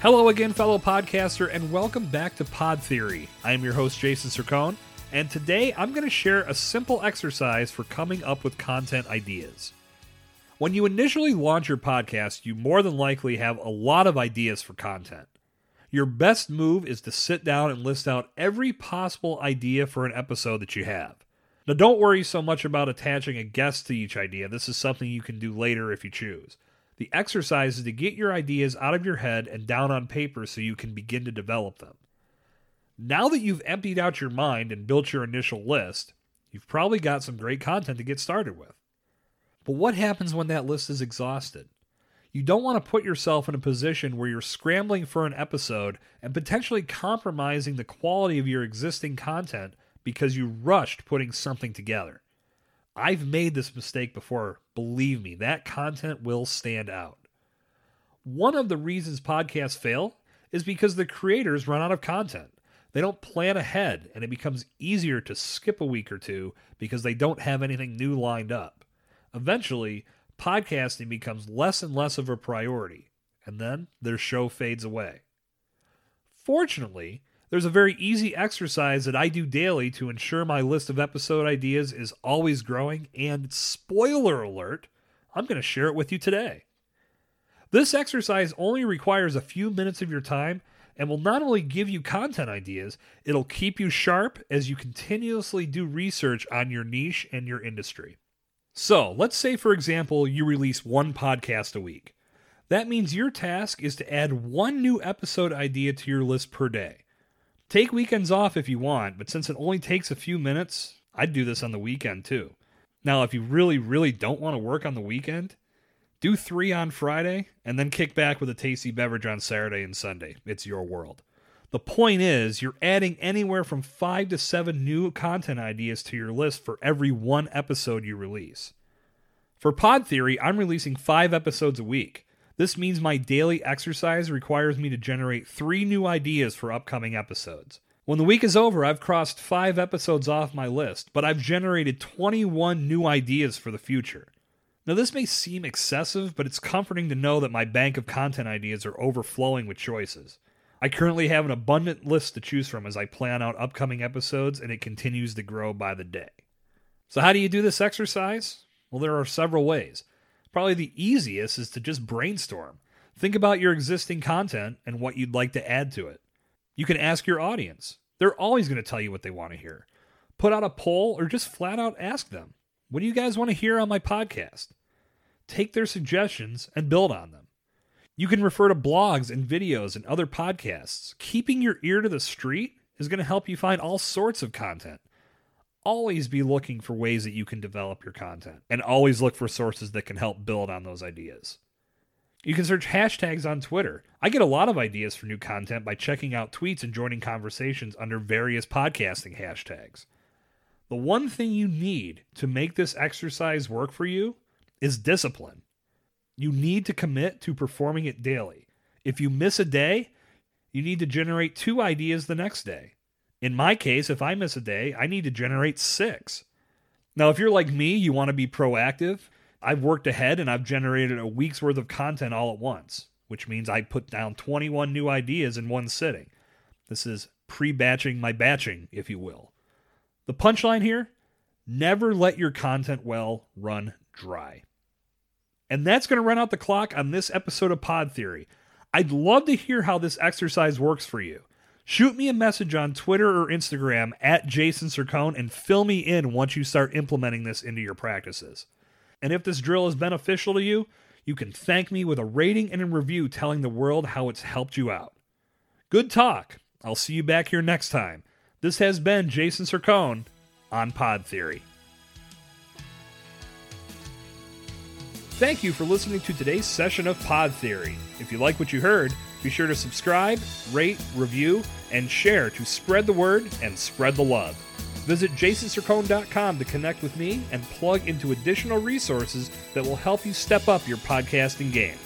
Hello again, fellow podcaster, and welcome back to Pod Theory. I am your host, Jason Sircone, and today I'm going to share a simple exercise for coming up with content ideas. When you initially launch your podcast, you more than likely have a lot of ideas for content. Your best move is to sit down and list out every possible idea for an episode that you have. Now, don't worry so much about attaching a guest to each idea. This is something you can do later if you choose. The exercise is to get your ideas out of your head and down on paper so you can begin to develop them. Now that you've emptied out your mind and built your initial list, you've probably got some great content to get started with. But what happens when that list is exhausted? You don't want to put yourself in a position where you're scrambling for an episode and potentially compromising the quality of your existing content because you rushed putting something together. I've made this mistake before. Believe me, that content will stand out. One of the reasons podcasts fail is because the creators run out of content. They don't plan ahead, and it becomes easier to skip a week or two because they don't have anything new lined up. Eventually, podcasting becomes less and less of a priority, and then their show fades away. Fortunately, there's a very easy exercise that I do daily to ensure my list of episode ideas is always growing, and spoiler alert, I'm going to share it with you today. This exercise only requires a few minutes of your time and will not only give you content ideas, it'll keep you sharp as you continuously do research on your niche and your industry. So, let's say, for example, you release one podcast a week. That means your task is to add one new episode idea to your list per day. Take weekends off if you want, but since it only takes a few minutes, I'd do this on the weekend too. Now, if you really, really don't want to work on the weekend, do three on Friday and then kick back with a tasty beverage on Saturday and Sunday. It's your world. The point is, you're adding anywhere from five to seven new content ideas to your list for every one episode you release. For Pod Theory, I'm releasing five episodes a week. This means my daily exercise requires me to generate three new ideas for upcoming episodes. When the week is over, I've crossed five episodes off my list, but I've generated 21 new ideas for the future. Now, this may seem excessive, but it's comforting to know that my bank of content ideas are overflowing with choices. I currently have an abundant list to choose from as I plan out upcoming episodes, and it continues to grow by the day. So, how do you do this exercise? Well, there are several ways. Probably the easiest is to just brainstorm. Think about your existing content and what you'd like to add to it. You can ask your audience. They're always going to tell you what they want to hear. Put out a poll or just flat out ask them, What do you guys want to hear on my podcast? Take their suggestions and build on them. You can refer to blogs and videos and other podcasts. Keeping your ear to the street is going to help you find all sorts of content always be looking for ways that you can develop your content and always look for sources that can help build on those ideas. You can search hashtags on Twitter. I get a lot of ideas for new content by checking out tweets and joining conversations under various podcasting hashtags. The one thing you need to make this exercise work for you is discipline. You need to commit to performing it daily. If you miss a day, you need to generate two ideas the next day. In my case, if I miss a day, I need to generate six. Now, if you're like me, you want to be proactive. I've worked ahead and I've generated a week's worth of content all at once, which means I put down 21 new ideas in one sitting. This is pre batching my batching, if you will. The punchline here never let your content well run dry. And that's going to run out the clock on this episode of Pod Theory. I'd love to hear how this exercise works for you. Shoot me a message on Twitter or Instagram at Jason Sircone and fill me in once you start implementing this into your practices. And if this drill is beneficial to you, you can thank me with a rating and a review telling the world how it's helped you out. Good talk. I'll see you back here next time. This has been Jason Sircone on Pod Theory. Thank you for listening to today's session of Pod Theory. If you like what you heard, be sure to subscribe, rate, review, and share to spread the word and spread the love. Visit jasonsircone.com to connect with me and plug into additional resources that will help you step up your podcasting game.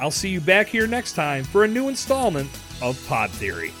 I'll see you back here next time for a new installment of Pod Theory.